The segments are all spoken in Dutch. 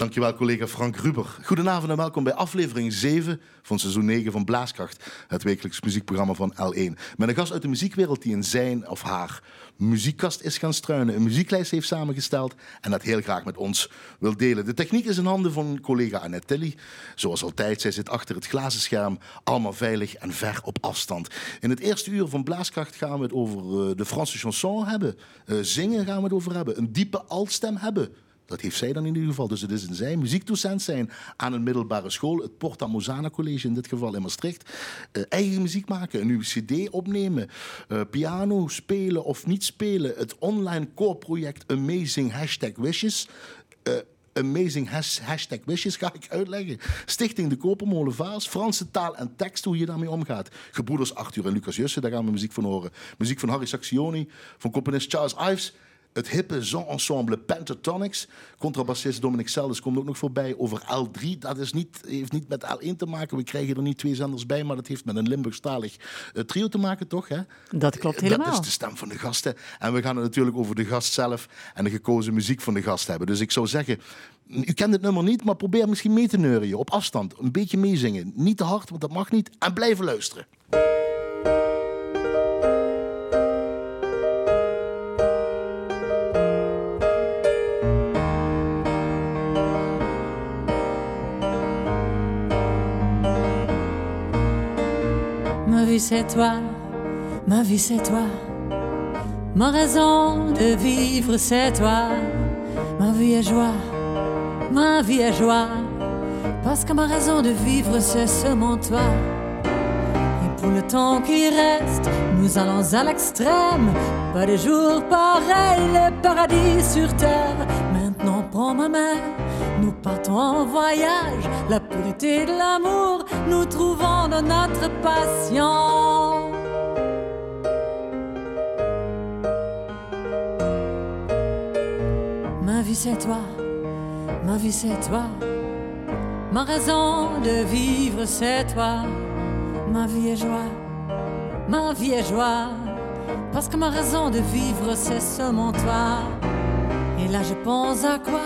Dankjewel collega Frank Ruber. Goedenavond en welkom bij aflevering 7 van seizoen 9 van Blaaskracht, het wekelijks muziekprogramma van L1. Met een gast uit de muziekwereld die in zijn of haar muziekkast is gaan struinen, een muzieklijst heeft samengesteld en dat heel graag met ons wil delen. De techniek is in handen van collega Annette Tilly. Zoals altijd, zij zit achter het glazen scherm, allemaal veilig en ver op afstand. In het eerste uur van Blaaskracht gaan we het over eh, de Franse chanson hebben. Uh, zingen gaan we het over hebben. Een diepe altstem hebben. Dat heeft zij dan in ieder geval. Dus het is een zij muziekdocent zijn aan een middelbare school, het Porta Mozana College in dit geval in Maastricht. Uh, eigen muziek maken, een cd opnemen, uh, piano spelen of niet spelen. Het online koorproject Amazing Hashtag Wishes. Uh, Amazing hashtag wishes ga ik uitleggen. Stichting De Kopermolen Vaas, Franse taal en tekst, hoe je daarmee omgaat. Gebroeders Arthur en Lucas Jussen, daar gaan we muziek van horen. Muziek van Harry Saxioni, van componist Charles Ives het hippe ensemble Pentatonics. Contrabassist Dominic Seldes komt ook nog voorbij over L3. Dat is niet, heeft niet met L1 te maken. We krijgen er niet twee zenders bij, maar dat heeft met een Limburgstalig uh, trio te maken, toch? Hè? Dat klopt helemaal. Dat is de stem van de gasten. En we gaan het natuurlijk over de gast zelf en de gekozen muziek van de gast hebben. Dus ik zou zeggen, u kent het nummer niet, maar probeer misschien mee te neurien. Op afstand, een beetje meezingen. Niet te hard, want dat mag niet. En blijven luisteren. C'est toi, ma vie c'est toi. Ma raison de vivre c'est toi. Ma vie est joie, ma vie est joie. Parce que ma raison de vivre c'est seulement toi. Et pour le temps qui reste, nous allons à l'extrême. Pas de jours pareils, le paradis sur terre. Maintenant prends ma main nous partons en voyage, la pureté de l'amour, nous trouvons dans notre passion. Ma vie c'est toi, ma vie c'est toi, ma raison de vivre c'est toi, ma vie est joie, ma vie est joie, parce que ma raison de vivre c'est seulement toi. Là je pense à quoi?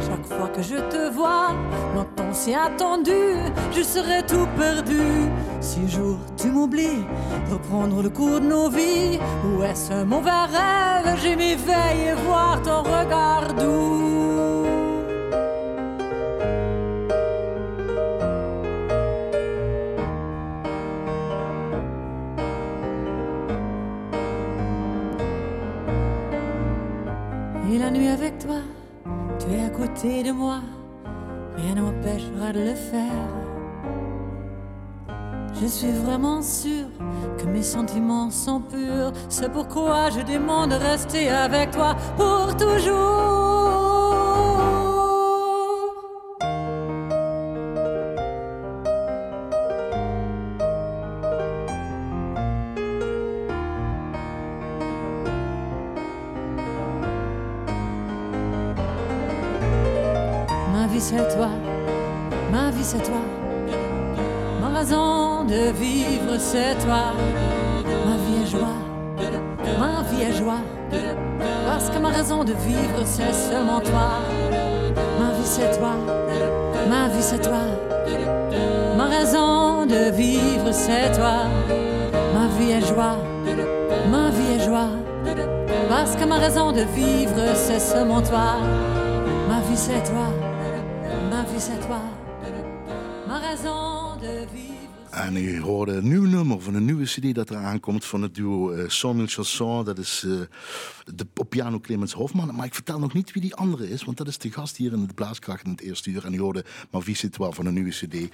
Chaque fois que je te vois, longtemps si attendu, je serai tout perdu. Si un jour tu m'oublies, reprendre le cours de nos vies, ou est-ce un mauvais rêve? Je m'éveille et voir ton regard doux. Avec toi, tu es à côté de moi, rien ne m'empêchera de le faire. Je suis vraiment sûre que mes sentiments sont purs, c'est pourquoi je demande de rester avec toi pour toujours. Ma vie est joie, ma vie est joie, parce que ma raison de vivre c'est seulement toi. Ma vie c'est toi, ma vie c'est toi, ma raison de vivre c'est toi. Ma vie est joie, ma vie est joie, parce que ma raison de vivre c'est seulement toi. Ma vie c'est toi. Ma vie c'est toi, ma raison de vivre. En u hoorde een nieuw nummer van een nieuwe CD dat eraan komt van het duo uh, Samuel Chanson. Dat is uh, de, op piano Clemens Hofman. Maar ik vertel nog niet wie die andere is, want dat is de gast hier in het Blaaskracht in het eerste uur. En u hoorde Ma Vie c'est toi van een nieuwe CD. Uh,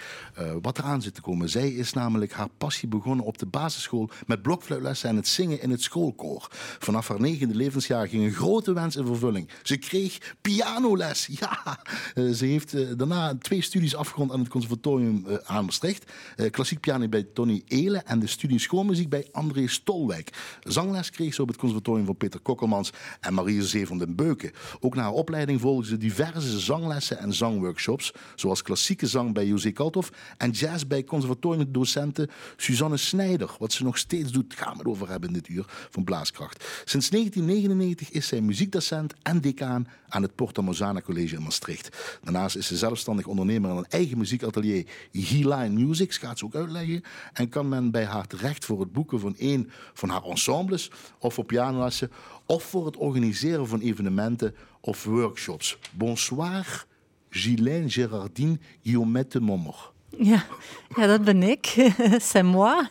wat eraan zit te komen. Zij is namelijk haar passie begonnen op de basisschool met blokfluitlessen en het zingen in het schoolkoor. Vanaf haar negende levensjaar ging een grote wens in vervulling. Ze kreeg pianoles. Ja, ze heeft daarna twee studies afgerond aan het conservatorium aan Maastricht. klassiek muziekpiano bij Tony Eele en de studie schoolmuziek bij André Stolwijk. Zangles kreeg ze op het conservatorium van Peter Kokkelmans en Marie-José van den Beuken. Ook na haar opleiding volgde ze diverse zanglessen en zangworkshops, zoals klassieke zang bij José Kalthoff en jazz bij conservatoriumdocenten Suzanne Snijder. Wat ze nog steeds doet, gaan we het over hebben in dit uur van Blaaskracht. Sinds 1999 is zij muziekdocent en decaan aan het Porta Mozana College in Maastricht. Daarnaast is ze zelfstandig ondernemer aan een eigen muziekatelier G-Line Music, gaat ze ook uitleggen. En kan men bij haar terecht voor het boeken van een van haar ensembles of voor pianolessen of voor het organiseren van evenementen of workshops. Bonsoir, Ghislaine Gérardine Guillaumette Mommer. Ja, ja, dat ben ik. C'est moi.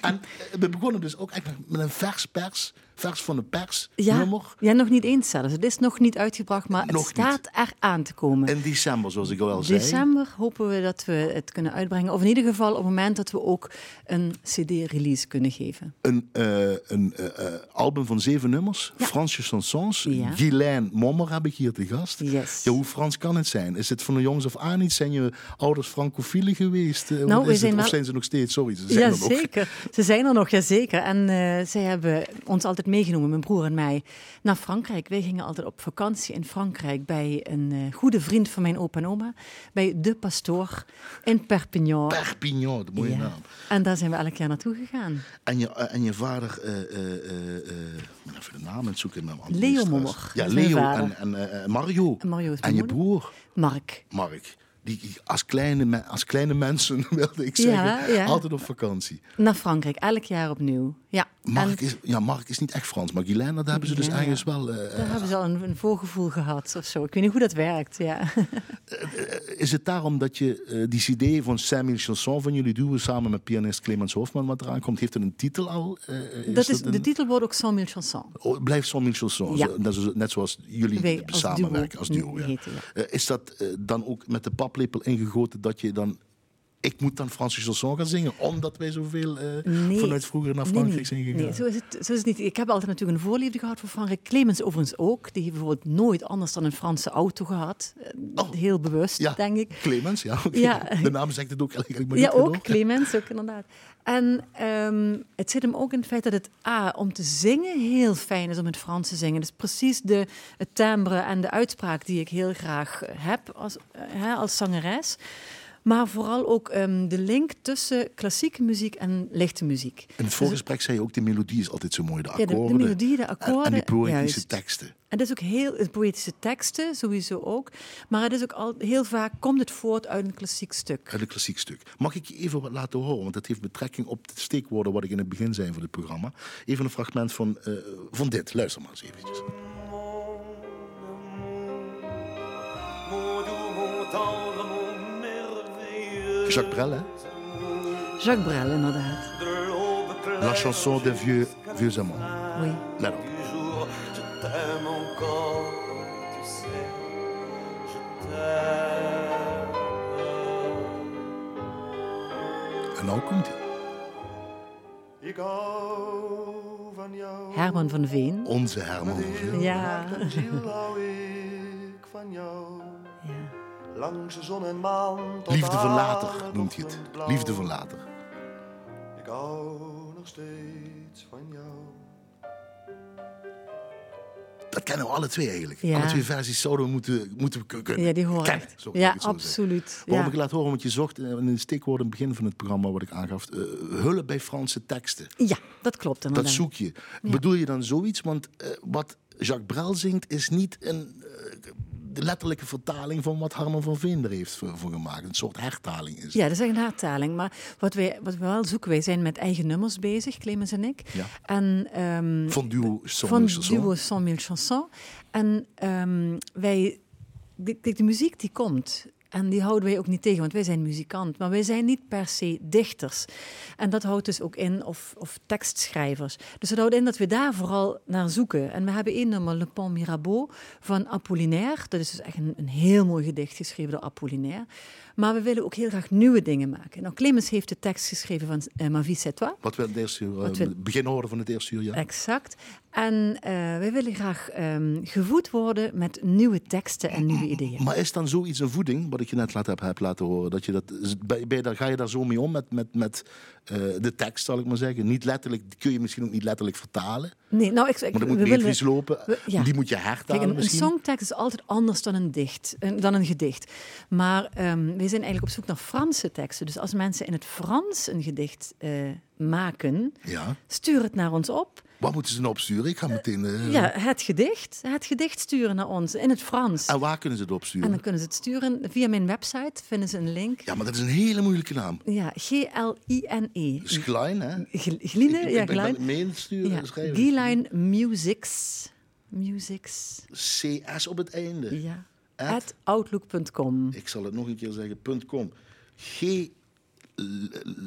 En eh, we begonnen dus ook eigenlijk met een vers pers, vers van de pers Ja, nummer. ja, nog niet eens zelfs. Het is nog niet uitgebracht, maar Nog het staat er aan te komen. In december, zoals ik al zei. December hopen we dat we het kunnen uitbrengen. Of in ieder geval op het moment dat we ook een CD-release kunnen geven. Een, eh, een eh, eh, album van zeven nummers, Ja. Franse chansons. Ja. Guylaine Mommer heb ik hier te gast. Yes. Ja, hoe Frans kan het zijn? Is het van de jongens af aan iets? Zijn je ouders francofielen geweest? Nou, we zijn het? Of zijn ze nog steeds? Sorry, ze zijn er nog. Jazeker, ze zijn er nog, jazeker. En eh, zij hebben ons altijd meegenomen, mijn broer en mij, naar Frankrijk. Wij gingen altijd op vakantie in Frankrijk bij een eh, goede vriend van mijn opa en oma, bij De Pastoor in Perpignan. Perpignan, de mooie Ja. naam. En daar zijn we elk jaar naartoe gegaan. En je, eh, en je vader, ik ben even de naam zoeken. mijn Leo Mommer. Ja, Leo en, en Mario. En Mario En je broer, Mark. Mark. Die als kleine, als kleine mensen, wilde ik zeggen, Ja, altijd op vakantie. Naar Frankrijk, elk jaar opnieuw. Ja. Mark en is, ja, Mark is niet echt Frans, maar Guylaine, dat hebben ze dus ergens wel... eh, daar hebben ze al een, een voorgevoel gehad of zo. Ik weet niet hoe dat werkt, ja. Is het daarom dat je eh, die CD van Samuel Chanson van jullie duo samen met pianist Clemens Hofman wat eraan komt, heeft het een titel al? Eh, dat is, een- de titel wordt ook Cent mille chansons. Oh, het blijft Samuel Chanson, Ja. net, zoals, jullie als samenwerken duo als duo. Ja. heten, ja. Eh, is dat eh, dan ook met de paplepel ingegoten dat je dan... Ik moet dan Franse chanson gaan zingen, omdat wij zoveel eh, Nee. vanuit vroeger naar Frankrijk zijn gegaan. Nee, zo is, het, zo is het niet. Ik heb altijd natuurlijk een voorliefde gehad voor Frankrijk. Clemens overigens ook. Die heeft bijvoorbeeld nooit anders dan een Franse auto gehad. Eh, Oh. Heel bewust, Ja, denk ik. Clemens, ja. Ja. De naam zegt het ook eigenlijk maar Ja, ook. Clemens, ook inderdaad. En ehm, het zit hem ook in het feit dat het A, om te zingen heel fijn is om het Frans te zingen. Dus precies de, het timbre en de uitspraak die ik heel graag heb als, eh, hè, als zangeres. Maar vooral ook ehm, de link tussen klassieke muziek en lichte muziek. In het voorgesprek zei je ook, de melodie is altijd zo mooi. De Ja, de- de akkoorden melodie, de en- akkoorden, En, die poëtische juist. teksten. En het is ook heel poëtische teksten, sowieso ook. Maar het is ook al, heel vaak komt het voort uit een klassiek stuk. Uit een klassiek stuk. Mag ik je even wat laten horen? Want dat heeft betrekking op de steekwoorden wat ik in het begin zei van het programma. Even een fragment van, eh, van dit. Luister maar eens eventjes. Jacques Brel, hè? Jacques Brel, inderdaad. La chanson des vieux, vieux amants. Oui. Let op. En nou komt hij. Ik hou van jou. Herman van Veen. Onze Herman van Veen. Ja. Ik van jou. Langs de zon en maan. tot Liefde van aan later noemt hij het. Liefde van later. Ik hou nog steeds van jou. Dat kennen we alle twee eigenlijk. Ja. Alle twee versies zouden we moeten, moeten we kunnen Ja, die horen kennen, echt. Ja, absoluut. Waarom Ja. ik laat horen, want je zocht eh, in een steekwoord in het begin van het programma wat ik aangaf, eh, hulp bij Franse teksten. ja, dat klopt Dat zoek je. Bedoel je dan zoiets? Want eh, wat Jacques Brel zingt is niet een eh, de letterlijke vertaling van wat Harman van Veen er heeft voor, voor gemaakt. Een soort hertaling is. Ja, dat is echt een hertaling. Maar wat, wij, wat we wel zoeken, wij zijn met eigen nummers bezig, Clemens en ik. Ja. En, ehm, Van duo Son van Chanson. duo Cent Mille Chansons. En ehm, wij, kijk, de muziek die komt, en die houden wij ook niet tegen, want wij zijn muzikant. Maar wij zijn niet per se dichters. En dat houdt dus ook in, of, of tekstschrijvers. Dus dat houdt in dat we daar vooral naar zoeken. En we hebben één nummer, Le Pont Mirabeau, van Apollinaire. Dat is dus echt een, een heel mooi gedicht geschreven door Apollinaire. Maar we willen ook heel graag nieuwe dingen maken. Nou, Clemens heeft de tekst geschreven van uh, Ma vie c'est toi. Wat we het eerste uur, eh, we- begin hoorden van het eerste uur, ja. Exact. En eh, wij willen graag ehm, gevoed worden met nieuwe teksten en nieuwe ideeën. Maar is dan zoiets een voeding, wat ik je net laat, heb, heb laten horen? Dat je dat, bij, bij, daar, ga je daar zo mee om met, met, met eh, de tekst, zal ik maar zeggen? Niet letterlijk, die kun je misschien ook niet letterlijk vertalen. Nee, nou, ik, ik, Maar er moet we lopen. we- ja. Die moet je Kijk, hertalen een, een misschien. songtekst is altijd anders dan een, dicht, een- dan een gedicht. Maar ehm wij zijn eigenlijk op zoek naar Franse teksten. Dus als mensen in het Frans een gedicht eh, maken, Ja. stuur het naar ons op. Wat moeten ze nou opsturen? Ik ga meteen... eh, Ja, het gedicht. Het gedicht sturen naar ons in het Frans. En waar kunnen ze het En opsturen? dan kunnen ze het sturen via mijn website. Vinden ze een link. Ja, maar dat is een hele moeilijke naam. Ja, G-L-I-N-E. Dat is klein, hè? Gl- Gline, ja, ik ben meesturen Ja, en schrijven. Gline Musics. Musics. CS op het einde. Ja. At? At outlook.com. Ik zal het nog een keer zeggen. .com. G...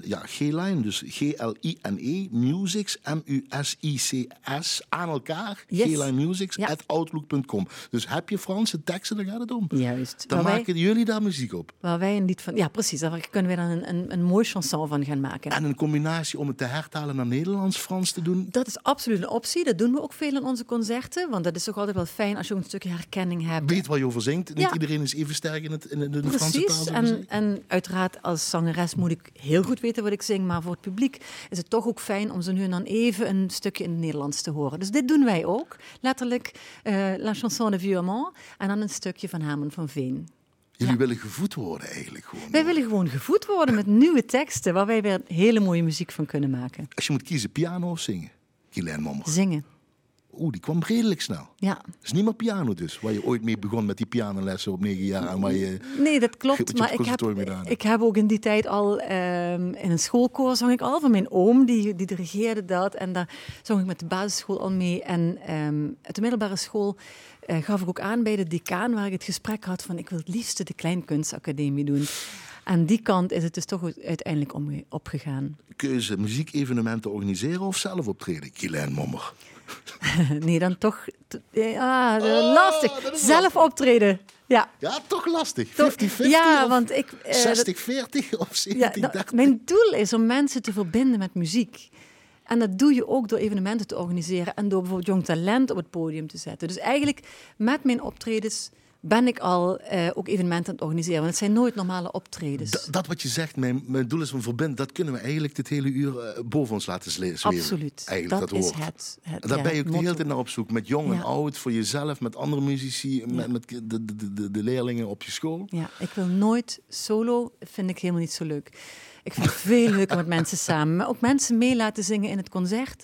Ja, G-line, dus G-L-I-N-E, Musics, M-U-S-I-C-S, aan elkaar. Yes. G-line Musics, Ja. at outlook.com. Dus heb je Franse teksten, dan gaat het om. Juist. Dan Waar wij, maken jullie daar muziek op. waar wij een lied van... Ja, precies. Daar kunnen we dan een, een, een mooi chanson van gaan maken. En een combinatie om het te hertalen naar Nederlands-Frans te doen. Dat is absoluut een optie. Dat doen we ook veel in onze concerten. Want dat is toch altijd wel fijn als je een stukje herkenning hebt. Weet waar je over zingt. Niet Ja. iedereen is even sterk in, het, in de, de Franse taal. Precies. En, en uiteraard als zangeres moet ik heel goed weten wat ik zing. Maar voor het publiek is het toch ook fijn om ze nu en dan even een stukje in het Nederlands te horen. Dus dit doen wij ook. Letterlijk eh, La Chanson de Vieux En dan een stukje van Herman van Veen. Jullie ja. willen gevoed worden eigenlijk gewoon. Wij willen gewoon gevoed worden met nieuwe teksten waar wij weer hele mooie muziek van kunnen maken. Als je moet kiezen, piano of zingen? Guylaine Mommer. Zingen. Oeh, die kwam redelijk snel. Ja. Het is niet meer piano dus, waar je ooit mee begon met die pianolessen op negen jaar. En waar je... Nee, dat klopt. Maar ik heb, ik heb ook in die tijd al ehm, in een schoolkoor zong ik al van mijn oom, die, die dirigeerde dat. En daar zong ik met de basisschool al mee. En ehm uit de middelbare school eh, gaf ik ook aan bij de decaan, waar ik het gesprek had van ik wil het liefste de Kleinkunstacademie doen. Aan die kant is het dus toch uiteindelijk om, opgegaan. Keuze muziekevenementen organiseren of zelf optreden? Guylaine Mommer. nee, dan toch... t- Ja, Oh, lastig. Zelf optreden. Ja. Ja, toch lastig. 50-50 Toch- ja, of want ik... eh, dat- 60-40 of 70-30? Ja, dat- mijn doel is om mensen te verbinden met muziek. En dat doe je ook door evenementen te organiseren en door bijvoorbeeld jong talent op het podium te zetten. Dus eigenlijk met mijn optredens ben ik al eh, ook evenementen aan het organiseren. Want het zijn nooit normale optredens. D- dat wat je zegt, mijn, mijn doel is om verbinden, dat kunnen we eigenlijk dit hele uur eh, boven ons laten zweven. Absoluut. Eigenlijk, dat, dat, is het, daar ja, ben je ook de hele tijd naar op zoek. Met jong en Ja. oud, voor jezelf, met andere muzici, met, met de, de, de, de leerlingen op je school. Ja, ik wil nooit solo, vind ik helemaal niet zo leuk. Ik vind het veel leuker met mensen samen. Maar ook mensen mee laten zingen in het concert.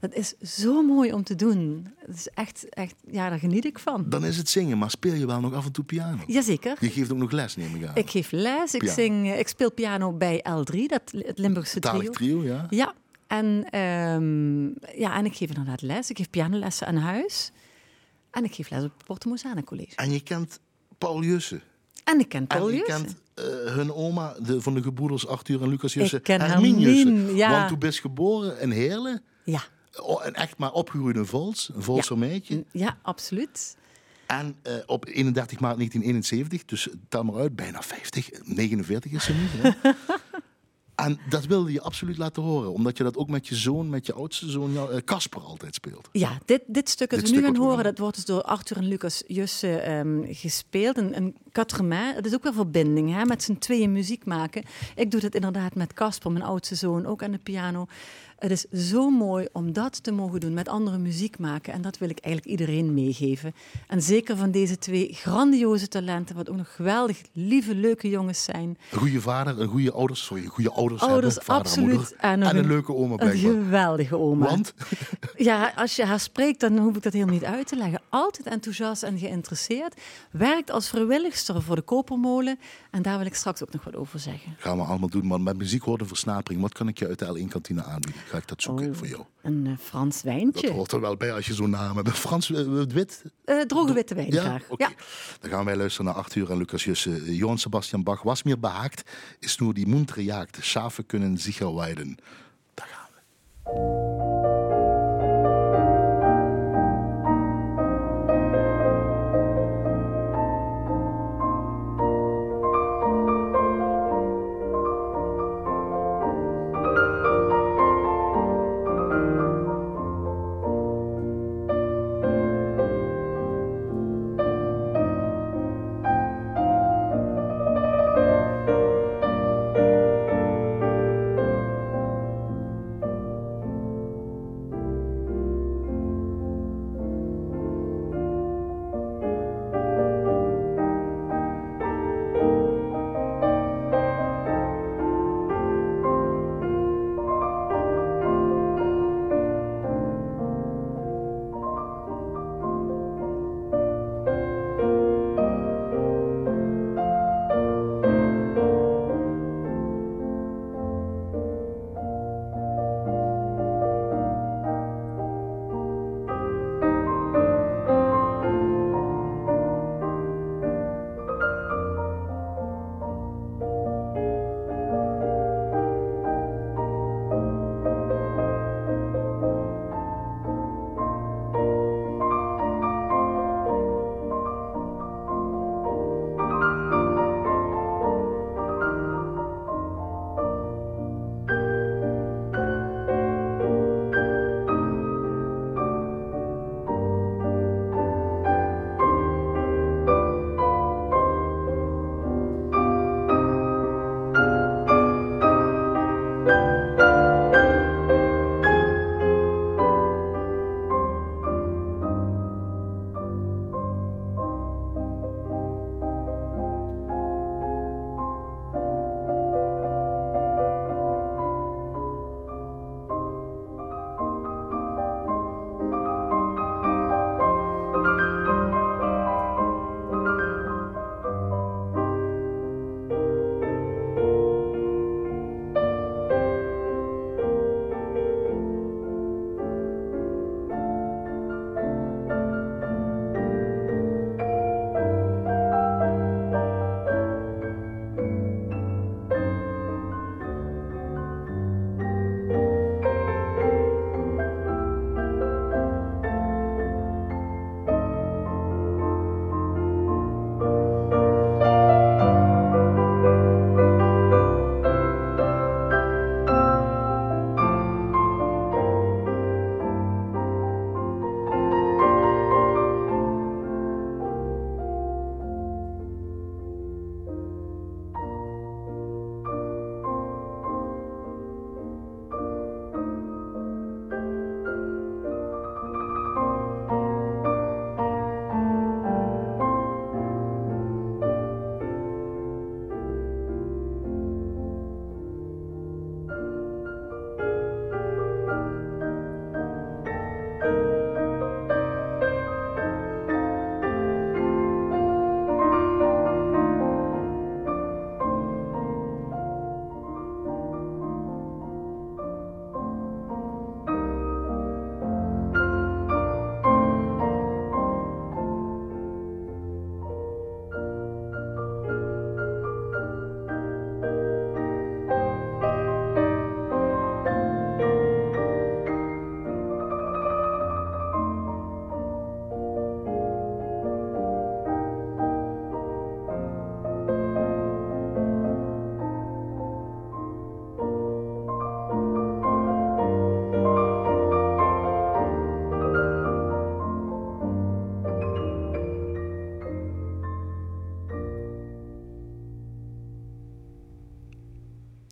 Dat is zo mooi om te doen. Dat is echt, echt, ja, daar geniet ik van. Dan is het zingen, maar speel je wel nog af en toe piano? Jazeker. Je geeft ook nog les, neem ik aan. Ik geef les, ik, Piano. zing, ik speel piano bij L3, dat, het Limburgse Talig trio. trio, ja. Ja, en, ehm, ja, en ik geef inderdaad les. Ik geef pianolessen aan huis. En ik geef les op het Porto Mozana College. En je kent Paul Jussen. En ik ken En Paul je Jussen. kent eh, hun oma de, van de gebroeders Arthur en Lucas Jussen. ken Hermine Jussen. ja. Want toen bist geboren in Heerlen. Ja. Oh, en echt maar opgegroeid in Vols. Een Volser meidje. ja, absoluut. En eh, op 31 maart 1971, dus tel maar uit, bijna 50, 49 is ze nu. en dat wilde je absoluut laten horen, omdat je dat ook met je zoon, met je oudste zoon, jou- eh, Casper, altijd speelt. Ja, dit, dit stuk dat we nu gaan we horen, dat wordt dus door Arthur en Lucas Jussen ehm, gespeeld. Een, een quatremain. Het is ook wel verbinding, hè? met z'n tweeën muziek maken. Ik doe dat inderdaad met Casper, mijn oudste zoon, ook aan de piano. Het is zo mooi om dat te mogen doen, met anderen muziek maken. En dat wil ik eigenlijk iedereen meegeven. En zeker van deze twee grandioze talenten, wat ook nog geweldig lieve, leuke jongens zijn. Een goede vader, een goede ouders, sorry, een goede ouders, Ouders, hebben, vader absoluut. en moeder. En En, een- een leuke oma Een blijkbaar. geweldige oma. Want? Ja, als je haar spreekt, dan hoef ik dat helemaal niet uit te leggen. Altijd enthousiast en geïnteresseerd. Werkt als vrijwilligster voor de Kopermolen. En daar wil ik straks ook nog wat over zeggen. Gaan we allemaal doen, maar met muziek hoort een versnapering. Wat kan ik je uit de L1-kantine aanbieden? Ga ik dat zoeken Oh. voor jou? Een eh, Frans Dat wijntje. hoort er wel bij als je zo'n naam hebt. Frans eh, wit? Eh, droge witte wijn Ja, graag. oké. Dan gaan wij luisteren naar Arthur en Lucas Jussen. Johann Sebastian Bach, was mir behaakt, is nur die muntere Jagd. Schafe kunnen sicher weiden. Daar gaan we.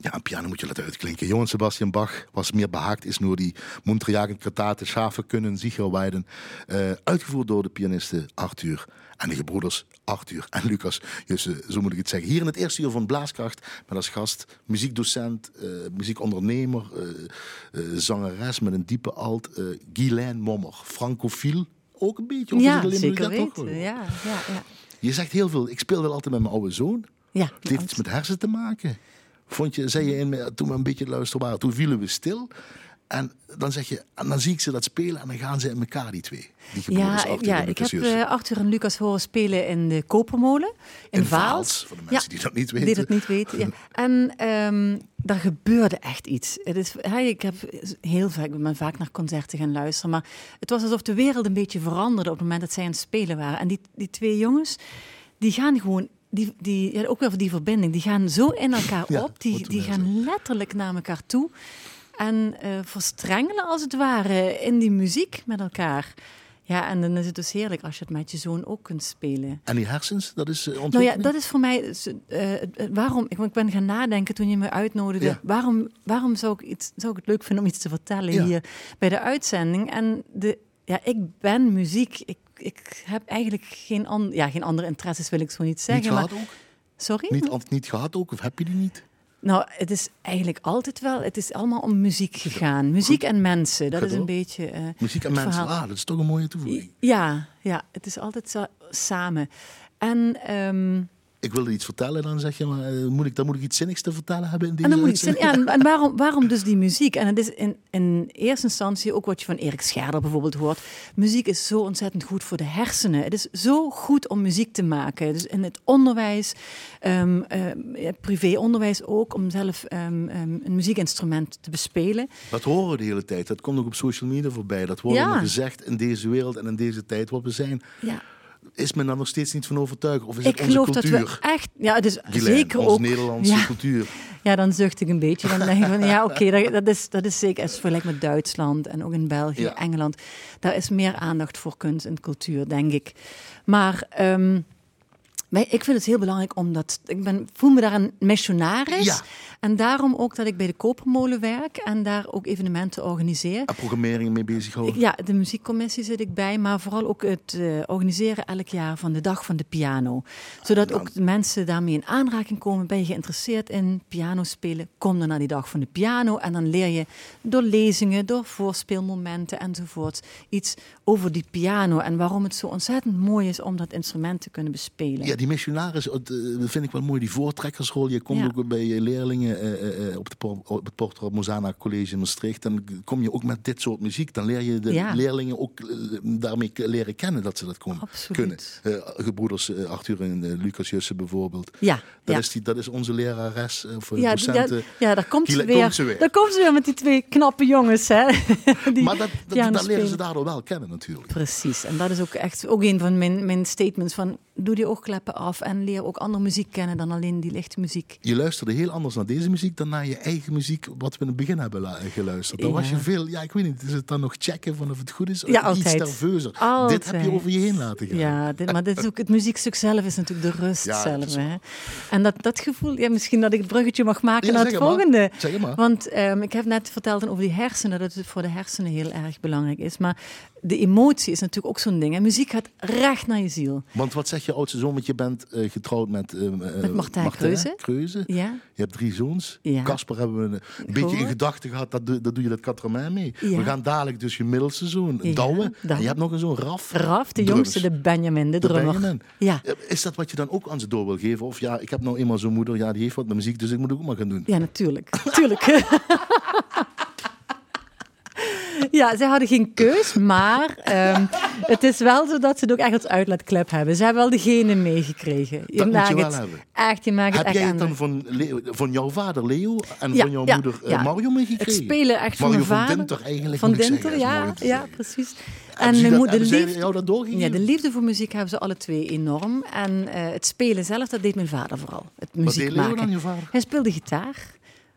Ja, een piano moet je laten uitklinken. Johann Sebastian Bach was meer behaakt is nur die Munterjagen Katate Schafe kunnen sicher weiden. Eh, uitgevoerd door de pianisten Arthur en de gebroeders Arthur en Lucas. Jusse, zo moet ik het zeggen. Hier in het eerste uur van Blaaskracht met als gast muziekdocent, eh, muziekondernemer, eh, eh, zangeres met een diepe alt, eh Guylaine Mommer. Francofiel ook een beetje? Of Ja, zeker dat toch? Ja, ja, ja. Je zegt heel veel. Ik speelde altijd met mijn oude zoon. ja Het heeft iets met hersen te maken. Vond je, zei je in, toen we een beetje luisteren waren, toen vielen we stil. En dan zeg je, en dan zie ik ze dat spelen en dan gaan ze in elkaar, die twee. Die Ja, ja ik heb eh, Arthur en Lucas horen spelen in de Kopermolen in, In Vaals. Vaals, voor de mensen die dat niet weten. Die dat niet weten. Ja. En ehm daar gebeurde echt iets. Het is, ik heb heel vaak, ik ben vaak naar concerten gaan luisteren, maar het was alsof de wereld een beetje veranderde op het moment dat zij aan het spelen waren. En die, die twee jongens, die gaan gewoon. Die, die, ja, ook wel voor die verbinding, die gaan zo in elkaar Ja, op, die, die gaan letterlijk naar elkaar toe en eh, verstrengelen als het ware in die muziek met elkaar. Ja, en dan is het dus heerlijk als je het met je zoon ook kunt spelen. En die hersens, dat is eh, Nou ja, dat is voor mij. eh, waarom? Ik, ik ben gaan nadenken toen je me uitnodigde. Ja. Waarom, waarom zou, ik iets, zou ik het leuk vinden om iets te vertellen Ja. hier bij de uitzending? En de, ja, ik ben muziek. Ik, ik heb eigenlijk geen, an, ja, geen andere interesses, wil ik zo niet niet zeggen. gehad maar, ook? sorry? Niet, niet gehad ook? Of heb je die niet? Nou, het is eigenlijk altijd wel. Het is allemaal om muziek gegaan. Muziek en mensen. Dat is een beetje. eh, Muziek en mensen, ah, dat is toch een mooie toevoeging. Ja, ja, het is altijd zo samen. En. ehm, Ik wilde iets vertellen, dan zeg je, maar eh, moet ik, dan moet ik iets zinnigs te vertellen hebben in deze En, dan moet ik, uitzending? ja, en- en waarom, waarom dus die muziek? En het is in, in eerste instantie ook wat je van Erik Scherder bijvoorbeeld hoort. Muziek is zo ontzettend goed voor de hersenen. Het is zo goed om muziek te maken. Dus in het onderwijs, ehm eh, privéonderwijs ook, om zelf ehm, ehm, een muziekinstrument te bespelen. Dat horen we de hele tijd. Dat komt ook op social media voorbij. Dat wordt Ja. gezegd in deze wereld en in deze tijd wat we zijn. Ja, Is men daar nog steeds niet van overtuigd? Of is ik het onze geloof cultuur? dat we echt. Ja, het is zeker onze ook. Nederlandse ja, cultuur. Ja, dan zucht ik een beetje. Dan denk ik van, ja, oké, dat, dat, is, dat is zeker. Als je vergelijkt met Duitsland en ook in België, Ja. Engeland. Daar is meer aandacht voor kunst en cultuur, denk ik. Maar ehm, wij- ik vind het heel belangrijk omdat ik ben, voel me daar een missionaris. Ja. En daarom ook dat ik bij de Kopermolen werk en daar ook evenementen organiseer. En programmering mee bezighouden. Ik- ja, de muziekcommissie zit ik bij, maar vooral ook het eh, organiseren elk jaar van de dag van de piano. Zodat ook de mensen daarmee in aanraking komen. Ben je geïnteresseerd in piano spelen? Kom dan naar die dag van de piano en dan leer je door lezingen, door voorspeelmomenten enzovoort iets over die piano en waarom het zo ontzettend mooi is om dat instrument te kunnen bespelen. Ja, die missionaris, dat vind ik wel mooi. Die voortrekkersrol. Je komt Ja. ook bij je leerlingen eh, eh, eh, op, de, op het Porter Mozana College in Maastricht. Dan kom je ook met dit soort muziek. Dan leer je de Ja. leerlingen ook daarmee leren kennen dat ze dat kon, Absoluut. kunnen. Gebroeders Arthur en Lucas Jussen bijvoorbeeld. Ja, Dat, is die, dat is onze lerares of Ja, docent. ja, ja, daar komt Die ze, weer. komt ze weer. Daar komt ze weer met die twee knappe jongens. Hè? Die maar dat, dat, leren ze daardoor wel kennen natuurlijk. Precies, en dat is ook echt ook een van mijn, mijn statements van doe die af en leer ook andere muziek kennen dan alleen die lichte muziek. Je luisterde heel anders naar deze muziek dan naar je eigen muziek, wat we in het begin hebben geluisterd. Dan Ja. was je veel, ja, ik weet niet, is het dan nog checken van of het goed is? Ja, Iets altijd. nerveuzer. Altijd. Dit heb je over je heen laten gaan. Ja, dit, maar dit is ook, het muziekstuk zelf is natuurlijk de rust Ja, zelf. Hè? En dat, dat gevoel, ja, misschien dat ik het bruggetje mag maken Ja, naar het maar. volgende. Zeg maar. Want ehm, ik heb net verteld over die hersenen, dat het voor de hersenen heel erg belangrijk is. Maar de emotie is natuurlijk ook zo'n ding. En muziek gaat recht naar je ziel. Want wat zegt je oudste zoon? Want je bent eh, getrouwd met, eh, Met Martijn. Kreuze. Ja, Je hebt drie zoons. Ja. Casper hebben we een, beetje in gedachten gehad, dat, doe- dat doe je dat katramijn mee. Ja. We gaan dadelijk dus je middelste zoon, Ja, Douwe. En je hebt nog een zoon, Raf. Raf, de Drums. jongste, de Benjamin, de De drummer. Benjamin. Ja. Is dat wat je dan ook aan ze door wil geven? Of ja, ik heb nou eenmaal zo'n moeder, ja, die heeft wat met muziek, dus ik moet ook maar gaan doen. Ja, natuurlijk. Tuurlijk. Ja, zij hadden geen keus, maar ehm, het is wel zo dat ze het ook echt als uitlaatklep hebben. Ze hebben wel de genen meegekregen. Dat moet je wel het hebben. Echt, je maakt het Heb echt jij het de- dan van, Leo- van jouw vader Leo en Ja, van jouw ja, moeder eh, ja. Mario meegekregen? Het spelen echt van Mario mijn van vader. Dinter eigenlijk, Van Dinter, ja, ja, precies. En ze mijn dat- zij liefde, jou dat ja, de liefde voor muziek hebben ze alle twee enorm. En eh, het spelen zelf, dat deed mijn vader vooral. Het muziek deed Leo maken. dan, je vader? Hij speelde gitaar.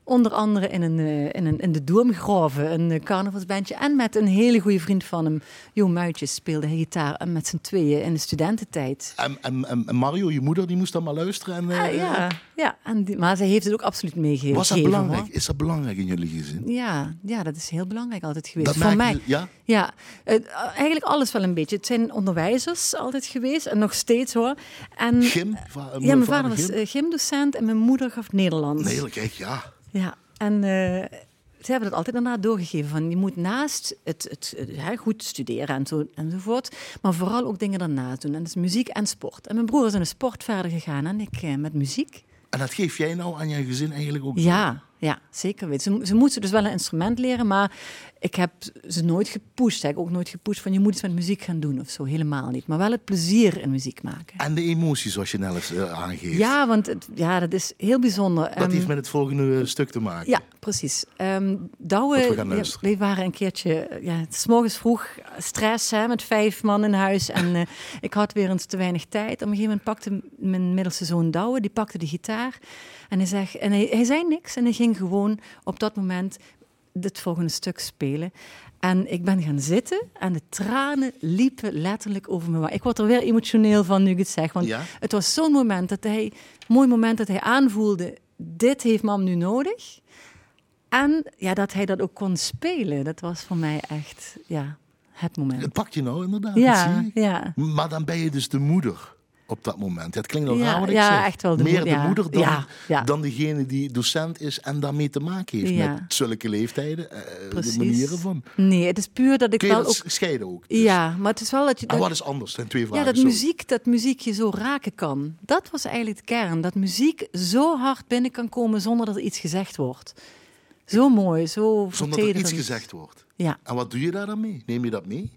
Onder andere in, een, eh, in, een, in de Doomgraven, een eh, carnavalsbandje. En met een hele goede vriend van hem, Jo Muitjes, speelde hij gitaar. En met z'n tweeën in de studententijd. En, en, en Mario, je moeder, die moest dan maar luisteren. En, eh, Ah, ja, ja. En die, maar zij heeft het ook absoluut meegegeven. Was dat hoor. belangrijk? Is dat belangrijk in jullie gezin? Ja, ja, dat is heel belangrijk altijd geweest. Dat Voor mij. je- ja? Ja, eh, eigenlijk alles wel een beetje. Het zijn onderwijzers altijd geweest en nog steeds hoor. En, Gym? Va- ja, mijn vader was gym? eh, gymdocent en mijn moeder gaf Nederlands. Nee, kijk, ja. Ja, en eh, ze hebben dat altijd daarna doorgegeven. Van, je moet naast het, het, goed studeren en zo, enzovoort, maar vooral ook dingen daarnaast doen. En dat is muziek en sport. En mijn broer is in de sport verder gegaan en ik eh, met muziek. En dat geef jij nou aan je gezin eigenlijk ook? Ja, ja, zeker weten. Ze, ze moeten dus wel een instrument leren, maar ik heb ze nooit gepusht. Heb ik ook nooit gepusht van je moet iets met muziek gaan doen of zo. Helemaal niet. Maar wel het plezier in muziek maken. En de emoties, zoals je net eens eh, aangeeft. Ja, want het, ja, dat is heel bijzonder. Dat Ehm, heeft met het volgende eh, stuk te maken. Ja, precies. Ehm Douwe, we ja, waren een keertje, ja, het is morgens vroeg, stress hè, met vijf man in huis. En eh, ik had weer eens te weinig tijd. Op een gegeven moment pakte mijn middelste zoon Douwe, die pakte de gitaar. En hij, zegt, en hij, hij zei niks en hij ging gewoon op dat moment dit volgende stuk spelen. En ik ben gaan zitten en de tranen liepen letterlijk over me. Ik word er weer emotioneel van nu ik het zeg. Want Ja? het was zo'n moment dat hij, mooi moment dat hij aanvoelde, dit heeft mam nu nodig. En ja, dat hij dat ook kon spelen, dat was voor mij echt ja, het moment. Het pakt je nou inderdaad, dat Ja, zie je. ja. Maar dan ben je dus de moeder op dat moment. Ja, het klinkt wel Ja, raar ja, echt wel de Meer moeder, de moeder dan, dan degene die docent is en daarmee te maken heeft met zulke leeftijden. eh, de manieren van. Nee, het is puur dat ik Kun je wel dat ook... scheiden ook? Dus. Ja, maar het is wel dat je... En dat- wat is anders? Zijn twee vragen. Ja, dat muziek, dat muziek je zo raken kan. Dat was eigenlijk de kern. Dat muziek zo hard binnen kan komen zonder dat er iets gezegd wordt. Zo mooi, zo Zonder dat er iets gezegd wordt. Ja, En wat doe je daar dan mee? Neem je dat mee?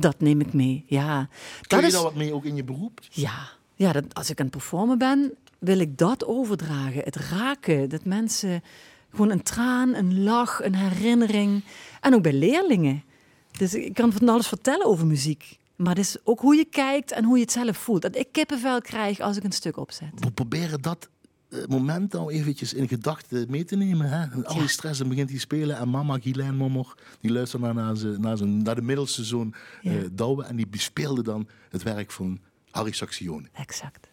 Dat neem ik mee. Ja, Kun je is... daar wat mee ook in je beroep? Ja, ja dat, als ik aan het performen ben, wil ik dat overdragen. Het raken, dat mensen gewoon een traan, een lach, een herinnering. En ook bij leerlingen. Dus ik kan van alles vertellen over muziek. Maar het is ook hoe je kijkt en hoe je het zelf voelt. Dat ik kippenvel krijg als ik een stuk opzet. We proberen dat moment nou eventjes in gedachten mee te nemen. Hè? En al die stress, dan begint hij spelen. En mama, Mommer, die luistert naar, naar, zijn, naar, zijn, naar de middelste zoon Ja. eh, Douwe. En die bespeelde dan het werk van Harry Saxione. Exact.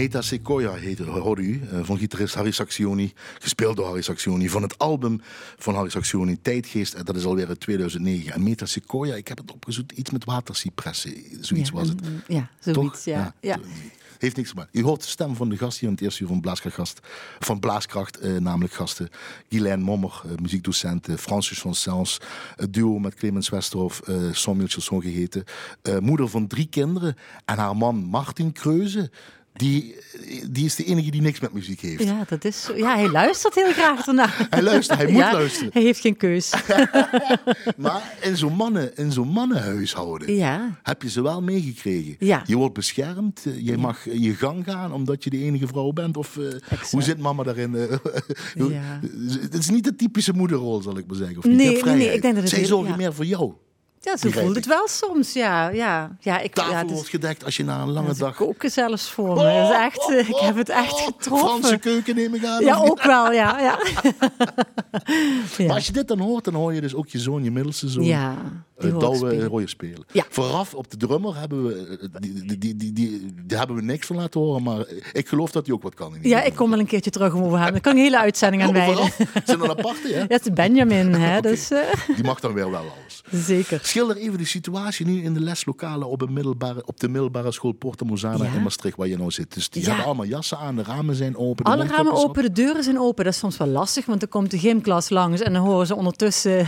Meta Sequoia heette, hoorde u, eh, van gitarist Harry Saxioni, gespeeld door Harry Saxioni, van het album van Harry Saxioni, Tijdgeest, en dat is alweer uit 2009. En Meta Sequoia, ik heb het opgezocht, iets met watercypressen, zoiets ja, was het. mm, Ja, zoiets. Ja. Ja. zo- Heeft niks gemaakt. U hoort de stem van de gast hier in het eerste uur van Blaaskracht, van Blaaskracht eh, namelijk gasten Guylaine Mommer, eh, muziekdocent, eh, Francis van Sens, het duo met Clemens Westerhof, eh Samuel geheten, eh, moeder van drie kinderen en haar man Martin Kreuze. Die, die is de enige die niks met muziek heeft. Ja, dat is zo. Ja, hij luistert heel graag ernaar. Hij luistert, hij moet Ja, luisteren. Hij heeft geen keus. Maar in zo'n mannen, in zo'n mannenhuishouden Ja. heb je ze wel meegekregen. Ja. Je wordt beschermd, eh, je mag je gang gaan omdat je de enige vrouw bent. Of eh, hoe zit mama daarin? eh? Ja. Het is niet de typische moederrol, zal ik maar zeggen. Of niet? Nee, nee, ik denk dat het Zij zorgen meer voor jou. Ja, zo Begrijp voelt het wel soms. Ja, ja. ja ik, Tafel ja, dus- wordt gedekt als je na een lange ja, ze dag... koken zelfs voor me. Dat is echt, eh, ik heb het echt Oh, getroffen. Franse keuken neem ik aan. Ja, ook wel, ja. ja. Maar als je dit dan hoort, dan hoor je dus ook je zoon, je middelste zoon. Ja, ik Douwe spelen. Ja. Vooraf op de drummer hebben we, eh, die, die, die, die, hebben we niks van laten horen, maar ik geloof dat hij ook wat kan. in Ja, ik kom wel een keertje terug om over hem. Daar kan een hele uitzending aan Oh, wijden. vooraf? Zijn er aparte, hè? Het is Benjamin, hè. Dus eh, Die mag dan weer wel alles. zeker. Schilder even de situatie nu in de leslokalen op, een middelbare, op de middelbare school Porta Mozana Ja. in Maastricht, waar je nou zit. Dus die Ja. hebben allemaal jassen aan, de ramen zijn open. Alle ramen open, de deuren zijn open. Dat is soms wel lastig, want dan komt de gymklas langs en dan horen ze ondertussen eh,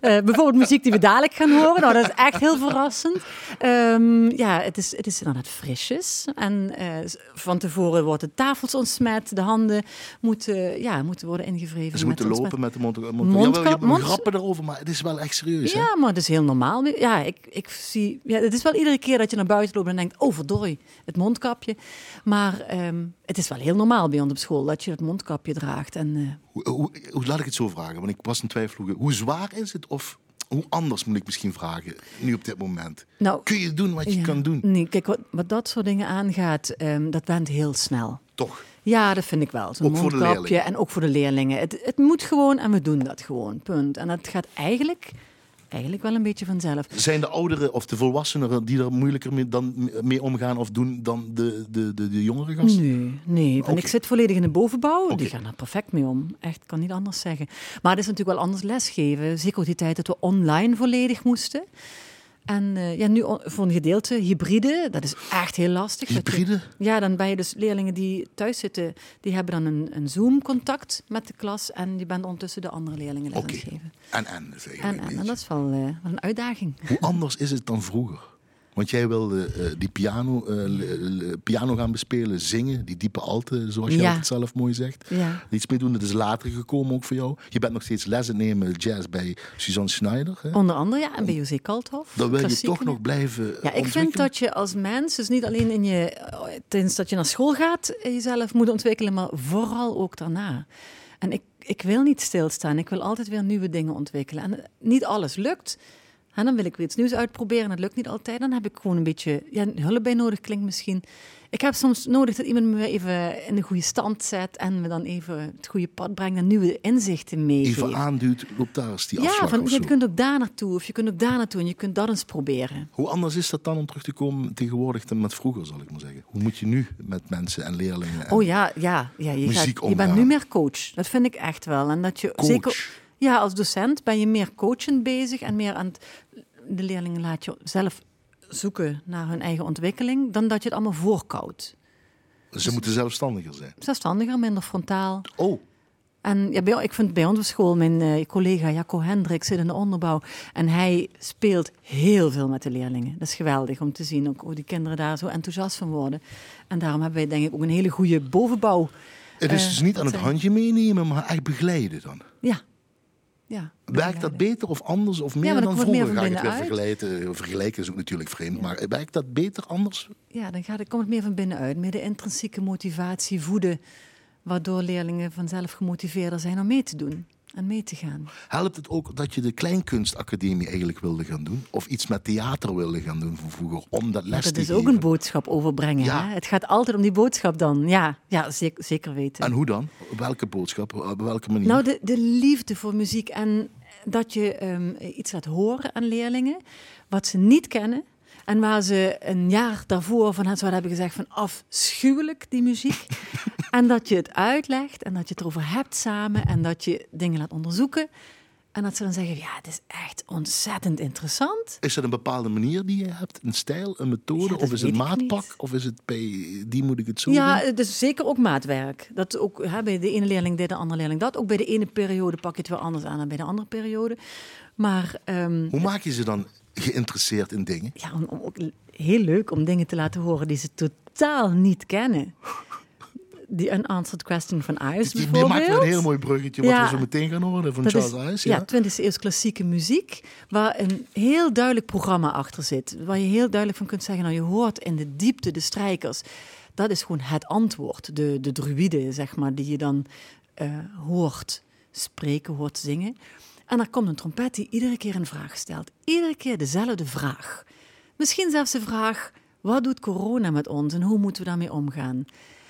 bijvoorbeeld muziek die we dadelijk gaan horen. Nou, dat is echt heel verrassend. Ehm, ja, het is, het is inderdaad frisjes. En eh, van tevoren worden de tafels ontsmet, de handen moeten, ja, moeten worden ingevreven. Ze moeten lopen met de mond. mond, mond- grappen erover, maar het is wel echt serieus. hè? Ja, maar het is heel normaal. Ja, ik, ik zie. Ja, het is wel iedere keer dat je naar buiten loopt en denkt: oh, verdorie, het mondkapje. Maar ehm, het is wel heel normaal bij ons op school dat je het mondkapje draagt. En eh, Hoe, hoe, hoe- laat ik het zo vragen? Want ik was in twijfel. hoe- Hoe zwaar is het? Of hoe anders moet ik misschien vragen nu op dit moment? nou, Kun je doen wat je ja, kan doen? Nee, kijk, wat, wat dat soort dingen aangaat, ehm, dat went heel snel. Toch? Ja, dat vind ik wel. Zo'n Ook voor de mondkapje leerlingen. en ook voor de leerlingen. Het, het moet gewoon en we doen dat gewoon. Punt. En dat gaat eigenlijk, eigenlijk wel een beetje vanzelf. Zijn de ouderen of de volwassenen die er moeilijker mee, dan, mee omgaan of doen dan de, de, de, de jongere gasten? Nee, nee. Oké. ik zit volledig in de bovenbouw. Die gaan daar perfect mee om. Echt, kan niet anders zeggen. Maar het is natuurlijk wel anders lesgeven. Zeker ook die tijd dat we online volledig moesten. En eh, ja, nu voor een gedeelte hybride, dat is echt heel lastig. Je- Hybride? ja, dan ben je dus leerlingen die thuis zitten, die hebben dan een, een Zoom-contact met de klas en je bent ondertussen de andere leerlingen les het geven. En, en, En, en, en dat is wel, eh, wel een uitdaging. Hoe anders is het dan vroeger? Want jij wilde eh, die piano, eh, piano gaan bespelen, zingen, die diepe alte, zoals je Ja. altijd zelf mooi zegt. Ja. Iets mee doen, dat is later gekomen ook voor jou. Je bent nog steeds lessen nemen jazz bij Suzanne Schneider. Hè? Onder andere, ja, en bij José Kalthoff. Dan wil je toch nog blijven Ja, ik vind dat je als mens, dus niet alleen in je, tijdens dat je naar school gaat, eh, jezelf moet ontwikkelen, maar vooral ook daarna. En ik, ik wil niet stilstaan. Ik wil altijd weer nieuwe dingen ontwikkelen. En niet alles lukt. En dan wil ik weer iets nieuws uitproberen. En dat lukt niet altijd. Dan heb ik gewoon een beetje ja, hulp bij nodig, klinkt misschien. Ik heb soms nodig dat iemand me even in de goede stand zet en me dan even het goede pad brengt en nieuwe inzichten meegeeft. Even aanduwt, loopt daar eens die Ja, afslag van, of je kunt ook daar naartoe of je kunt ook daar naartoe en je kunt dat eens proberen. Hoe anders is dat dan om terug te komen tegenwoordig dan met vroeger, zal ik maar zeggen? Hoe moet je nu met mensen en leerlingen? En Oh ja, ja, ja je, Muziek gaat, je bent nu meer coach. Dat vind ik echt wel. En dat je Coach. zeker, ja, als docent ben je meer coachend bezig en meer aan het, de leerlingen laat je zelf zoeken naar hun eigen ontwikkeling, dan dat je het allemaal voorkoudt. Ze moeten zelfstandiger zijn. Zelfstandiger, minder frontaal. Oh, En ja, bij, ik vind bij ons op school, mijn eh, collega Jacco Hendrik zit in de onderbouw. En hij speelt heel veel met de leerlingen. Dat is geweldig om te zien ook hoe die kinderen daar zo enthousiast van worden. En daarom hebben wij denk ik ook een hele goede bovenbouw. het is Eh, dus niet aan het handje meenemen, maar echt begeleiden dan. Ja. Ja Werkt dat beter of anders of meer dan meer vroeger? Ga ik het weer binnenuit. vergelijken. Vergelijken is ook natuurlijk vreemd, maar werkt dat beter anders? Ja, dan gaat het, komt het meer van binnenuit. Meer de intrinsieke motivatie voeden. Waardoor leerlingen vanzelf gemotiveerder zijn om mee te doen en mee te gaan. Helpt het ook dat je de Kleinkunstacademie eigenlijk wilde gaan doen? Of iets met theater wilde gaan doen van vroeger, om dat les dat te is geven? ook een boodschap overbrengen. Ja. Hè? Het gaat altijd om die boodschap dan. Ja, ja zeker, zeker weten. En hoe dan? Op welke boodschap? Op welke manier? Nou, de, de liefde voor muziek en dat je ehm, iets laat horen aan leerlingen wat ze niet kennen. En waar ze een jaar daarvoor van het zouden hebben gezegd van afschuwelijk, die muziek. en dat je het uitlegt en dat je het erover hebt samen en dat je dingen laat onderzoeken. En dat ze dan zeggen, ja, het is echt ontzettend interessant. Is er een bepaalde manier die je hebt? Een stijl, een methode? Ja, of is het maatpak? niet. Of is het bij die moet ik het zo Ja, doen? het is zeker ook maatwerk. Dat ook, hè, bij de ene leerling dit, de andere leerling dat. Ook bij de ene periode pak je het wel anders aan dan bij de andere periode. Maar ehm, Hoe maak je ze dan geïnteresseerd in dingen? ja, om, om ook heel leuk om dingen te laten horen die ze totaal niet kennen. Die unanswered question van Ives Je bijvoorbeeld. maakt wel een heel mooi bruggetje wat Ja. we zo meteen gaan horen van Dat Charles is, Ives. ja, Ja. 20e eeuws klassieke muziek, waar een heel duidelijk programma achter zit. Waar je heel duidelijk van kunt zeggen, nou je hoort in de diepte de strijkers. Dat is gewoon het antwoord. De, de druïde, zeg maar, die je dan eh, hoort spreken, hoort zingen. En er komt een trompet die iedere keer een vraag stelt. Iedere keer dezelfde vraag. Misschien zelfs de vraag, wat doet corona met ons en hoe moeten we daarmee omgaan?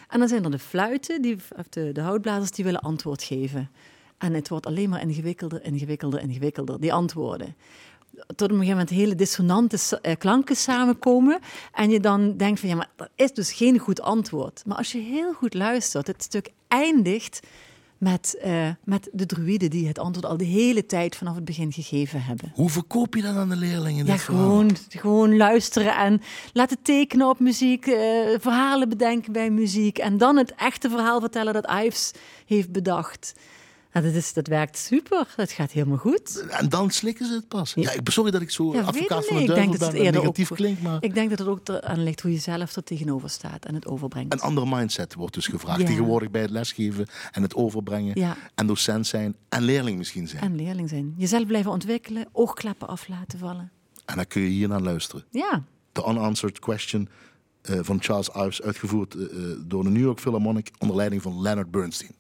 En dan zijn er de fluiten, die, de, de houtblazers, die willen antwoord geven. En het wordt alleen maar ingewikkelder, ingewikkelder, ingewikkelder, die antwoorden. Tot op een gegeven moment hele dissonante eh, klanken samenkomen. En je dan denkt van, ja, maar er is dus geen goed antwoord. Maar als je heel goed luistert, het stuk eindigt met, eh, met de druïden die het antwoord al de hele tijd vanaf het begin gegeven hebben. Hoe verkoop je dat aan de leerlingen? Ja, verhaal? gewoon, gewoon luisteren en laten tekenen op muziek, eh, verhalen bedenken bij muziek en dan het echte verhaal vertellen dat Ives heeft bedacht. Ja, dat, is, dat werkt super, dat gaat helemaal goed. En dan slikken ze het pas. Ja, ik, sorry dat ik zo Ja, advocaat van de niet. Ik duivel denk dat het en negatief klinkt, maar Ik denk dat het ook eraan ligt hoe je zelf er tegenover staat en het overbrengt. een andere mindset wordt dus gevraagd. Ja. Tegenwoordig bij het lesgeven en het overbrengen Ja. en docent zijn en leerling misschien zijn. En, En leerling zijn. Jezelf blijven ontwikkelen, oogkleppen af laten vallen. dan kun je hier naar luisteren. Ja, The Unanswered Question eh, van Charles Ives, uitgevoerd eh, eh, door de New York Philharmonic onder leiding van Leonard Bernstein.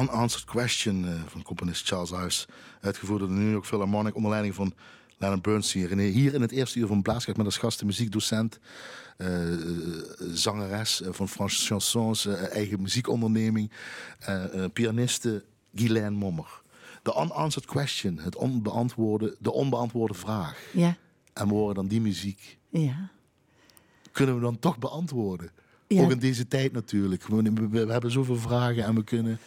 Unanswered Question eh, van componist Charles Ives. Uitgevoerd door de New York Philharmonic onder leiding van Leonard Bernstein. René, hier in het eerste uur van Blaaskracht met als gast de muziekdocent, eh, eh, zangeres van Franse chansons, eigen muziekonderneming, pianiste Guylaine Mommer. The Unanswered Question, het onbeantwoorde, de onbeantwoorde vraag. Ja, En we horen dan die muziek. ja. Kunnen we dan toch beantwoorden? Ja. Ook in deze tijd natuurlijk. We, we- we hebben zoveel vragen en we kunnen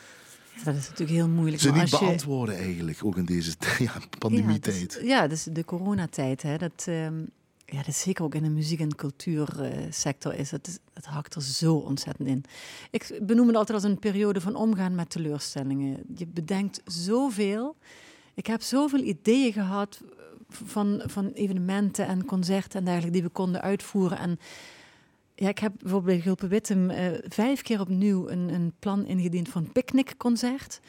Ja, dat is natuurlijk heel moeilijk. ze maar niet als je- beantwoorden eigenlijk. Ook in deze ja, pandemietijd. Ja, dus de coronatijd. Hè, dat, ehm, ja, dat is zeker ook in de muziek- en cultuursector is het, het hakt er zo ontzettend in. Ik benoem het altijd als een periode van omgaan met teleurstellingen. Je bedenkt zoveel. Ik heb zoveel ideeën gehad van, van evenementen en concerten en dergelijke die we konden uitvoeren. En ja, ik heb bijvoorbeeld bij Gulpe Wittem eh, vijf keer opnieuw een, een plan ingediend voor een picknickconcert.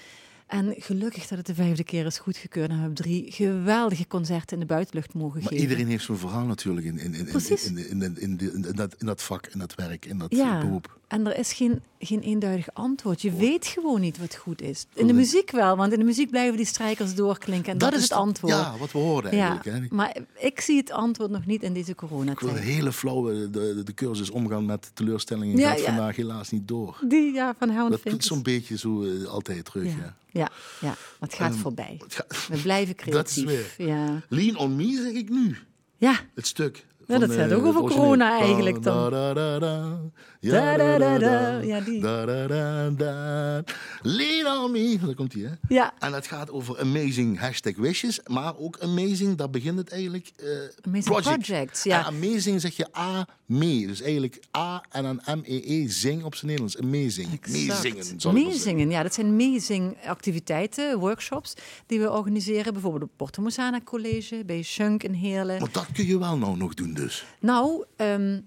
En gelukkig dat het de vijfde keer is goedgekeurd. En we hebben drie geweldige concerten in de buitenlucht mogen Maar geven. iedereen heeft zo'n verhaal natuurlijk in, in, in, in, dat, in dat vak, in dat werk, in dat Ja. beroep. En er is geen, geen eenduidig antwoord. Je weet gewoon niet wat goed is. In de Goed. muziek wel, want in de muziek blijven die strijkers doorklinken. En dat, is het antwoord. Ja, wat we hoorden Ja, eigenlijk. Hè. maar ik zie het antwoord nog niet in deze Ik wil een coronatijd. hele flauwe, de, de, cursus omgaan met teleurstellingen Ja, gaat vandaag helaas niet door. Die, ja, van Helen Dat doet zo'n beetje zo eh, altijd terug. Ja. Ja. ja, maar het gaat Ehm, voorbij. Het gaat- We blijven Dat is creatief. weer. Ja. Lean on me zeg ik nu. ja, Het stuk. Ja, dat gaat eh, ook over het origineel. corona eigenlijk dan. Da, da, da, da. Ja, die. Da, da, da, da. Lean on me. Daar komt hij, hè? ja. En het gaat over amazing hashtag wishes, maar ook amazing, daar begint het eigenlijk. eh, Amazing projects, ja. En amazing zeg je A, mee. Dus eigenlijk A en dan M-E-E, zing op zijn Nederlands. Amazing. Meezingen, maar. Meezingen, ja, dat zijn meezingactiviteiten, workshops die we organiseren. Bijvoorbeeld op Porto Mosana College, bij Shunk in Heerlen. Want dat kun je wel nou nog doen dus. Nou, ehm,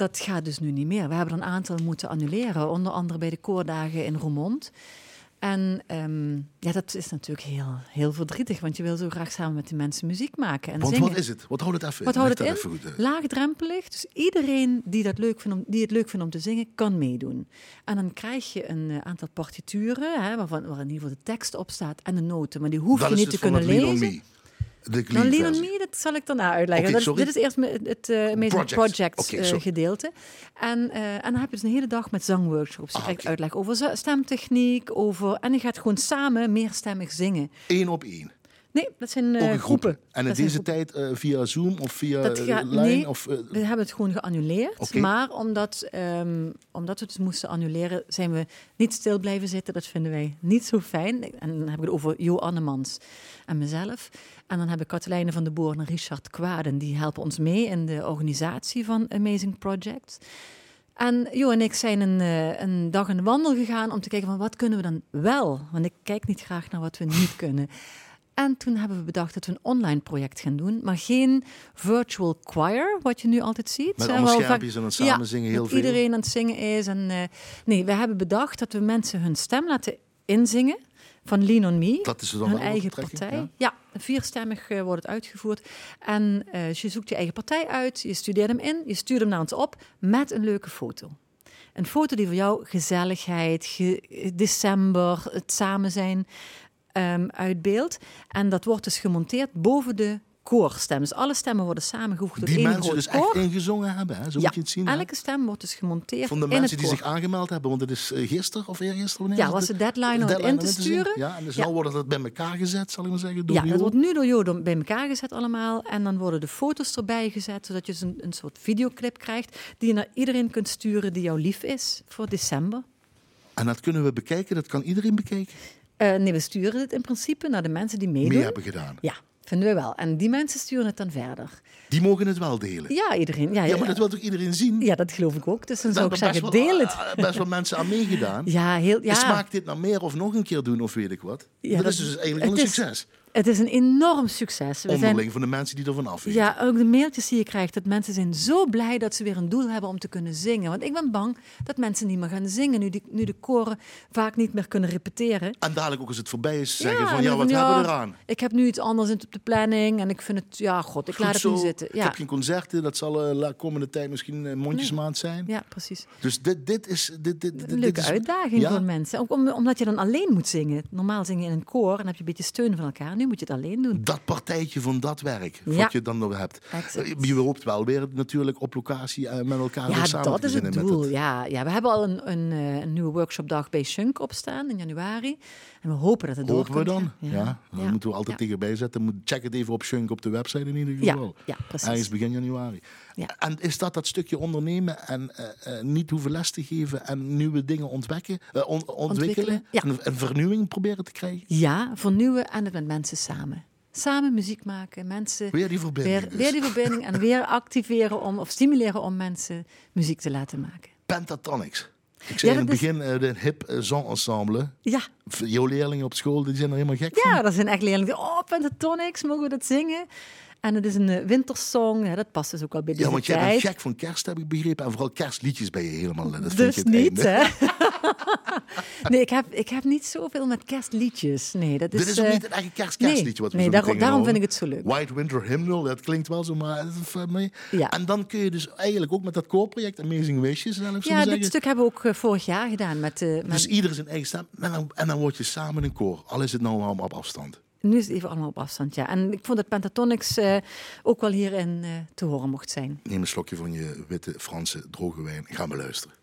dat gaat dus nu niet meer. We hebben een aantal moeten annuleren, onder andere bij de koordagen in Roermond. En ehm, ja, dat is natuurlijk heel, heel verdrietig, want je wil zo graag samen met die mensen muziek maken en Want zingen. wat is het? Wat houdt het even Wat in? houdt het in? even goed uit. Laagdrempelig. Dus iedereen die, dat leuk vindt om, die het leuk vindt om te zingen, kan meedoen. En dan krijg je een eh, aantal partituren, hè, waarvan, waar in ieder geval de tekst op staat en de noten. Maar die hoef Dat je niet dus te kunnen lezen. De Nou, Lean on versie. Me, dat zal ik daarna uitleggen. Dat, is- dit is eerst het uh, Project. Eh, gedeelte. En, eh, en dan heb je dus een hele dag met zangworkshops. Je Ah, krijgt oké. uitleg over stemtechniek, over... En je gaat gewoon samen meerstemmig zingen. Eén op één. Nee, dat zijn in groepen. En in deze groepen. tijd via Zoom of via Dat gaat- Line? nee. Of, We hebben het gewoon geannuleerd. Maar omdat, ehm, omdat we het moesten annuleren, zijn we niet stil blijven zitten. Dat vinden wij niet zo fijn. En dan heb ik het over Jo Annemans en mezelf. En dan hebben Katelijne van de Boer en Richard Kwaden. Die helpen ons mee in de organisatie van Amazing Projects. En Jo en ik zijn een, eh, een dag een wandel gegaan om te kijken van wat kunnen we dan wel. Want ik kijk niet graag naar wat we niet kunnen. En toen hebben we bedacht dat we een online project gaan doen, maar geen virtual choir, wat je nu altijd ziet. Met Eh, allemaal schermpjes en dan samen ja, zingen heel dat veel. iedereen aan het zingen is. En, eh, nee, we hebben bedacht dat we mensen hun stem laten inzingen van Lean on Me. Dat is dan hun eigen partij. ja? Ja, vierstemmig eh, wordt het uitgevoerd. En eh, je zoekt je eigen partij uit, je studeert hem in, je stuurt hem naar ons op met een leuke foto. Een foto die voor jou gezelligheid, ge- december, het samen zijn ehm, uitbeeldt. En dat wordt dus gemonteerd boven de koorstem. Dus alle stemmen worden samengevoegd Die één mensen dus koor. echt ingezongen hebben. Hè? Zo ja, moet je het zien. hè? elke stem wordt dus gemonteerd Van de in mensen het die koor. zich aangemeld hebben. Want het is eh, gisteren of eergisteren. Wanneer Ja, was de deadline om het in te sturen. Ja, en dus Ja. nou wordt dat bij elkaar gezet, zal ik maar zeggen. Door Ja, dat wordt nu door Jodo bij elkaar gezet allemaal. En dan worden de foto's erbij gezet, zodat je dus een, een soort videoclip krijgt... die je naar iedereen kunt sturen die jou lief is voor december. En dat kunnen we bekijken, dat kan iedereen bekijken. Eh, nee, we sturen het in principe naar de mensen die meedoen. Meer hebben gedaan. Ja, vinden we wel. En die mensen sturen het dan verder. Die mogen het wel delen. Ja, iedereen. Ja, Ja, maar dat wil toch iedereen zien? ja, dat geloof ik ook. Dus dan zou ik zeggen, wel, deel het. ah, best wel mensen aan meegedaan. Ja, heel, ja. Smaakt dit nou meer of nog een keer doen of weet ik wat? Ja, dat, dat- is dus eigenlijk het een is- succes. Het is een enorm succes. We zijn, Onderling van de mensen die ervan af weten. ja, ook de mailtjes die je krijgt, dat mensen zijn zo blij dat ze weer een doel hebben om te kunnen zingen. Want ik ben bang dat mensen niet meer gaan zingen, nu, die, nu de koren vaak niet meer kunnen repeteren. En dadelijk ook als het voorbij is, zeggen Ja, van ja, wat hebben we eraan? Ik heb nu iets anders in op de planning en ik vind het, ja, god, ik Goed laat het zo. nu zitten. Ik Ja, heb geen concerten, dat zal eh, la komende tijd misschien een mondjesmaand zijn. ja precies. Dus dit, dit is... Dit, dit, dit, Een dit leuke is- uitdaging voor mensen. Ook om- omdat je dan alleen moet zingen. Normaal zing je in een koor en heb je een beetje steun van elkaar. Nu moet je het alleen doen. Dat partijtje van dat werk, Ja. wat je dan nog hebt. Exact. Je hoopt wel weer natuurlijk op locatie eh, met elkaar Ja, samen dat te is het doel. Ja, ja, we hebben al een, een, eh, een nieuwe workshopdag bij Shunk opstaan in januari. En we hopen dat het door Hopen we kan dan? Ja, ja. moeten we altijd ja. tegenbij zetten. Check het even op Shunk op de website in ieder Ja, geval. ja, precies. Ergens begin januari. Ja. En is dat dat stukje ondernemen en eh, eh, niet hoeven les te geven en nieuwe dingen ontwekken, eh, on- ontwikkelen? Ontwikkelen, ja. En, vernieuwing proberen te krijgen? Ja, vernieuwen en het met mensen samen. Samen muziek maken, mensen Weer die verbinding weer, dus. weer die verbinding en weer activeren om, of stimuleren om mensen muziek te laten maken. Pentatonics. Ik zei Ja, in het is- begin de hip zongensemble. Ja, Jouw leerlingen op school die zijn er helemaal gek van. ja dat zijn echt leerlingen die, oh, Pentatonics, mogen we dat zingen? En het is een eh, wintersong, dat past dus ook al bij deze Ja, want jij tijd. bent gek van kerst, heb ik begrepen. En vooral kerstliedjes ben je helemaal. eh, Dat vind Dus je het niet, hè? nee, ik heb, ik heb niet zoveel met kerstliedjes. Nee, dat is... Dit is ook eh, niet het eigen kerst kerstliedje wat we nee, zo daarom, daarom vind ik het zo leuk. White Winter Hymnal, dat klinkt wel zo, maar... Ja. En dan kun je dus eigenlijk ook met dat koorproject Amazing Wishes, zelf Ja, dit stuk hebben we ook vorig jaar gedaan met... met Dus ieder zijn eigen stem. En dan, en dan word je samen een koor. Al is het nou allemaal op afstand. Nu is het even allemaal op afstand, ja. En ik vond dat Pentatonics eh, ook wel hierin eh, te horen mocht zijn. Neem een slokje van je witte Franse droge wijn. Ga maar luisteren.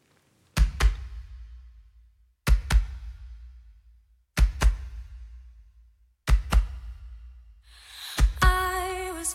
I was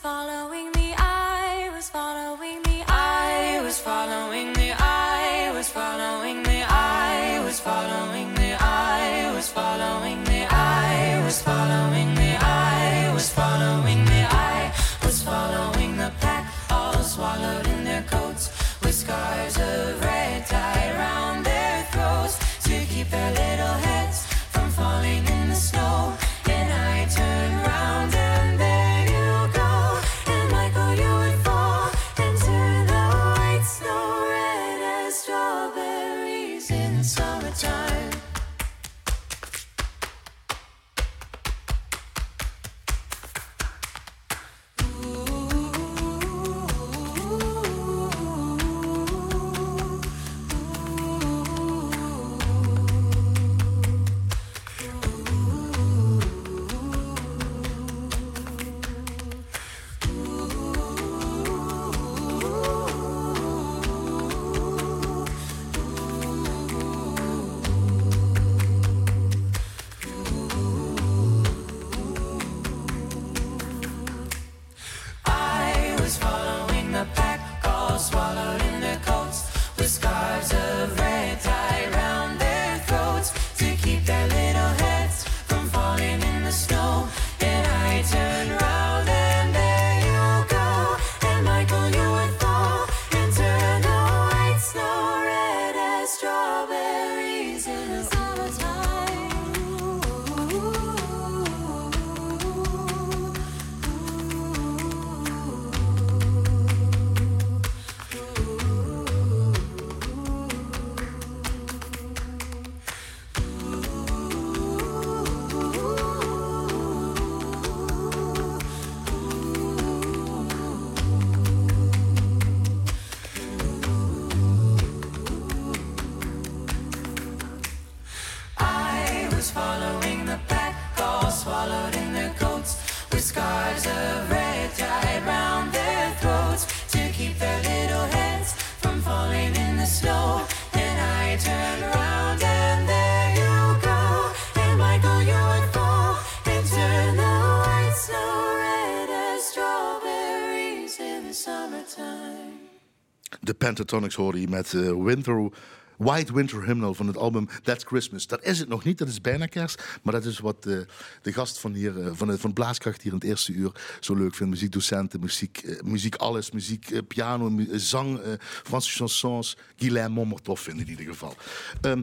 Pentatonics hoorde je met eh, Winter, White Winter Hymnal van het album That's Christmas. Dat is het nog niet, dat is bijna kerst. Maar dat is wat eh, de gast van, hier, eh, van, van Blaaskracht hier in het eerste uur zo leuk vindt. Muziekdocenten, muziek, muziek alles, muziek, piano, zang, eh, Franse chansons. Guilain Mommertoff vinden in ieder geval. Ehm,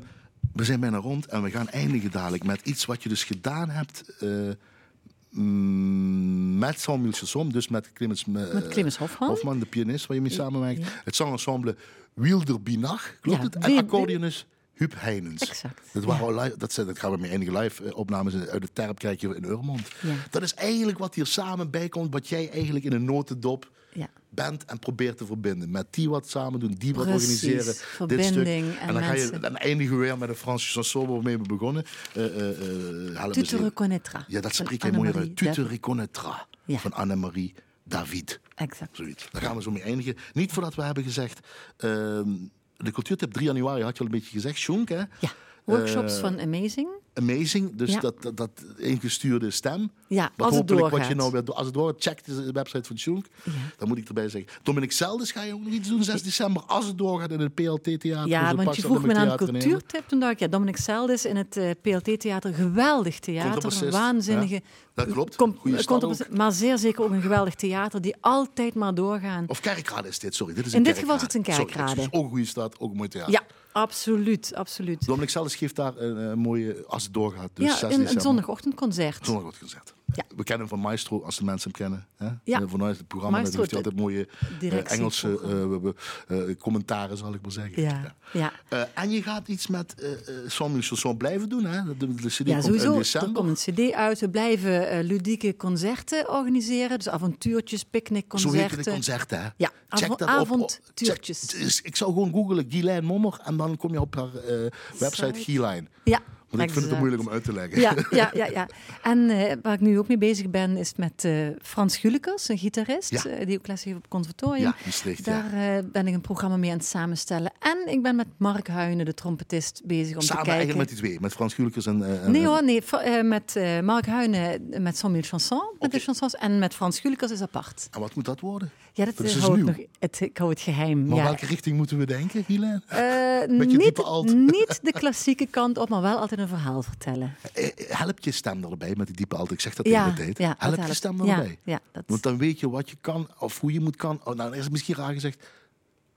we zijn bijna rond en we gaan eindigen dadelijk met iets wat je dus gedaan hebt... met Samuel Chassom, dus met Clemens, eh, Met Clemens Hofman. Hofman, de pianist waar je mee samenwerkt. ja. Het zangensemble Wilder Binach, klopt het? En wie- accordeonist Huub Heinens. Exact, Dat, waren al live, dat, zijn, dat gaan we met enige live eh, opnames uit de Terp krijgen in Urmond. Ja. Dat is eigenlijk wat hier samen bij komt, wat jij eigenlijk in een notendop Ja. bent en probeert te verbinden. Met die wat samen doen, die wat Precies, organiseren. Dit verbinding stuk. en En dan, ga je, dan eindigen we weer met een Franse chanson waarmee we begonnen. Eh, help Tu te even. reconnaîtras. Ja, dat spreek jij mooi uit. Tu te David. reconnaîtras. Ja. Van Annemarie David. Exact. Zoiets. Daar gaan we zo mee eindigen. Niet voordat we hebben gezegd... ehm, de cultuurtip 3 januari had je al een beetje gezegd. Hè? Ja. Workshops Eh, van Amazing. Amazing. Dus Ja. dat, dat, dat ingestuurde stem. Ja, Wat als het hopelijk wat je doorgaat. nou weer, als het door check de website van Shonk. Dan moet ik erbij zeggen. Dominic Zeldes ga je ook nog iets doen 6 december. Als het doorgaat in het PLT-theater. Ja, want je vroeg me naar een cultuurtip. Toen dacht ik, ja, Dominic Seldes in het eh, PLT-theater. Geweldig theater. Waanzinnige... Dat klopt. eh, stad contrabassist, Maar zeer zeker ook een geweldig theater die altijd maar doorgaan. Of kerkrade is dit, sorry. Dit is In een dit geval is het een Sorry, kerkrade. excuus. ook een goede stad, ook een mooi theater. Ja, absoluut, absoluut. Dominic Zeldes geeft daar een, een mooie, als het doorgaat. Dus ja, 6 een, een zondagochtendconcert. Zondagochtendconcert. Ja. We kennen hem van Maestro, als de mensen hem kennen. Hè? Ja. Vanuit het programma Maestro, heeft hij altijd mooie eh, Engelse eh, commentaren, zal ik maar zeggen. Ja, ja. En je gaat iets met Samuel Chanson blijven doen, hè? De, de CD Ja, komt sowieso. Er komt een cd uit. We blijven ludieke concerten organiseren. Dus avontuurtjes, Zo heet picknickconcerten. de concerten, hè? Ja, Check dat op- op. avontuurtjes. check- dus ik zou gewoon googlen Guylaine Mommer en dan kom je op haar website Site. Guylaine. Ja, Want ik vind het moeilijk om uit te leggen. Ja, ja, ja, ja. En eh, waar ik nu ook mee bezig ben, is met eh, Frans Gulekers, een gitarist, Ja. eh, die ook les heeft op het conservatorium. Ja, Maastricht. Daar ben ik een programma mee aan het samenstellen. En ik ben met Mark Huijnen, de trompetist, bezig om Samen te kijken. eigenlijk met die twee, met Frans Gulikers en... en- Nee hoor, nee. Met Mark Huijnen met Samuel Chanson, met de chansons. En met Frans Gulekers is apart. En wat moet dat worden? Ja, dat, Dat is eh, dus hou ik nieuw. nog, het, ik hou het geheim. Maar ja. welke richting moeten we denken, Guylaine? Eh, niet, niet de klassieke kant op, maar wel altijd een verhaal vertellen. Eh, Help je stem erbij met die diepe alt. Ik zeg dat Ja, de hele tijd. ja, dat help je stem erbij. dat- Want dan weet je wat je kan of hoe je moet kan. Oh, nou, dan is het misschien raar gezegd.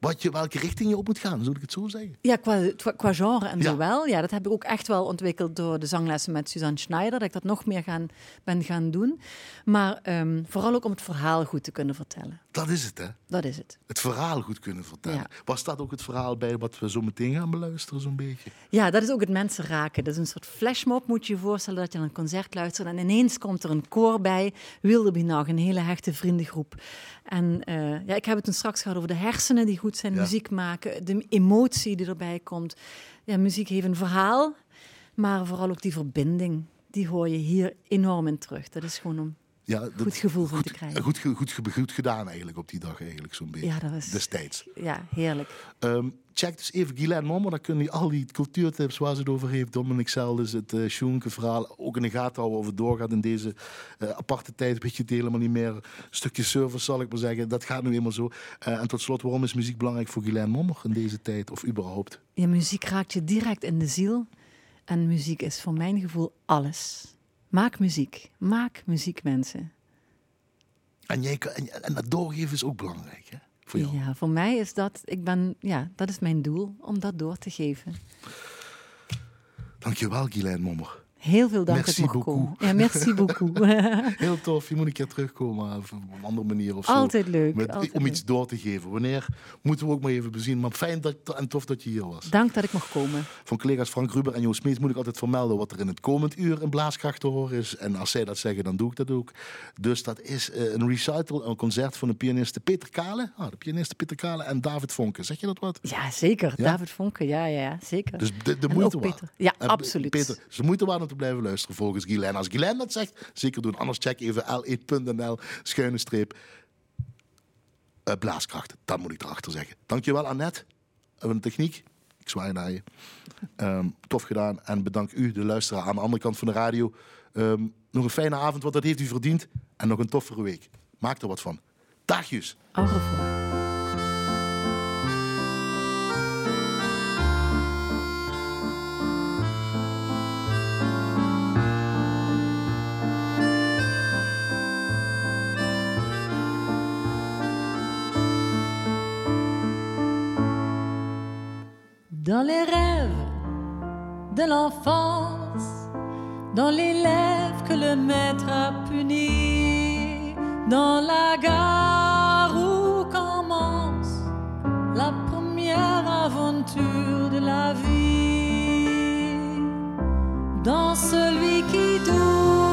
Wat je, welke richting je op moet gaan, zou ik het zo zeggen? Ja, qua, qua, genre en Ja. zo wel. Ja, dat heb ik ook echt wel ontwikkeld door de zanglessen met Suzanne Schneider. Dat ik dat nog meer gaan, ben gaan doen. Maar ehm, vooral ook om het verhaal goed te kunnen vertellen. Dat is het, hè? Dat is het. Het verhaal goed kunnen vertellen. Ja. Was dat ook het verhaal bij wat we zo meteen gaan beluisteren, zo'n beetje? Ja, dat is ook het mensen raken. Dat is een soort flashmob, moet je je voorstellen, dat je naar een concert luistert. En ineens komt er een koor bij. Wilderbinag, een hele hechte vriendengroep. En eh, ja, ik heb het toen straks gehad over de hersenen die goed zijn, Ja. muziek maken. De emotie die erbij komt. Ja, muziek heeft een verhaal, maar vooral ook die verbinding. Die hoor je hier enorm in terug. Dat is gewoon om Ja, dat, goed gevoel van goed, te krijgen. Goed, goed, ge- goed gedaan eigenlijk op die dag, eigenlijk zo'n beetje. Ja, dat was- Destijds. Ja, heerlijk. Ehm, check dus even Guylaine Mommer, dan kun je al die cultuurtips waar ze het over heeft. Dominic Seldes, het uh, Schoenke verhaal, ook in de gaten houden of het doorgaat in deze eh, aparte tijd. Weet je het helemaal niet meer. Een stukje service zal ik maar zeggen, dat gaat nu eenmaal zo. Eh, en tot slot, waarom is muziek belangrijk voor Guylaine Mommer in deze tijd of überhaupt? Ja, muziek raakt je direct in de ziel. En muziek is voor mijn gevoel alles. Maak muziek. Maak muziek, mensen. En, jij, kan- en, en dat doorgeven is ook belangrijk, hè? Voor jou. Ja, voor mij is dat, ik ben, ja, dat is mijn doel, om dat door te geven. Dankjewel, Guylaine Mommer. Heel veel dank Merci dat ik beaucoup. komen. Ja, merci beaucoup. Heel tof, je moet een keer terugkomen of op een andere manier of zo. Altijd leuk, Met- altijd om leuk. iets door te geven. Wanneer moeten we ook maar even bezien. Maar fijn dat, en tof dat je hier was. dank dat ik mag komen. Van collega's Frank Ruber en Joost Smeets moet ik altijd vermelden wat er in het komend uur in Blaaskracht te horen is. En als zij dat zeggen, dan doe ik dat ook. Dus dat is eh, een recital, een concert van de pianiste Peter Kale. Ah, de pianiste Peter Kale en David Vonken. Zeg je dat wat? Ja, zeker. Ja? David Vonken, ja, ja, ja, zeker. Dus de, moeite waard. Ja, En absoluut. Peter, de moeite waard blijven luisteren volgens Guylaine. Als Guylaine dat zegt, zeker doen. Anders check even l1.nl schuine streep eh, blaaskracht. Dat moet ik erachter zeggen. Dankjewel Annette van de techniek. Ik zwaai naar je. Ehm, tof gedaan. En bedank u, de luisteraar aan de andere kant van de radio. Ehm, nog een fijne avond, want dat heeft u verdiend. En nog een toffere week. Maak er wat van. Dagjes. Au Dans les rêves de l'enfance, dans l'élève que le maître a puni, dans la gare où commence la première aventure de la vie, dans celui qui doute,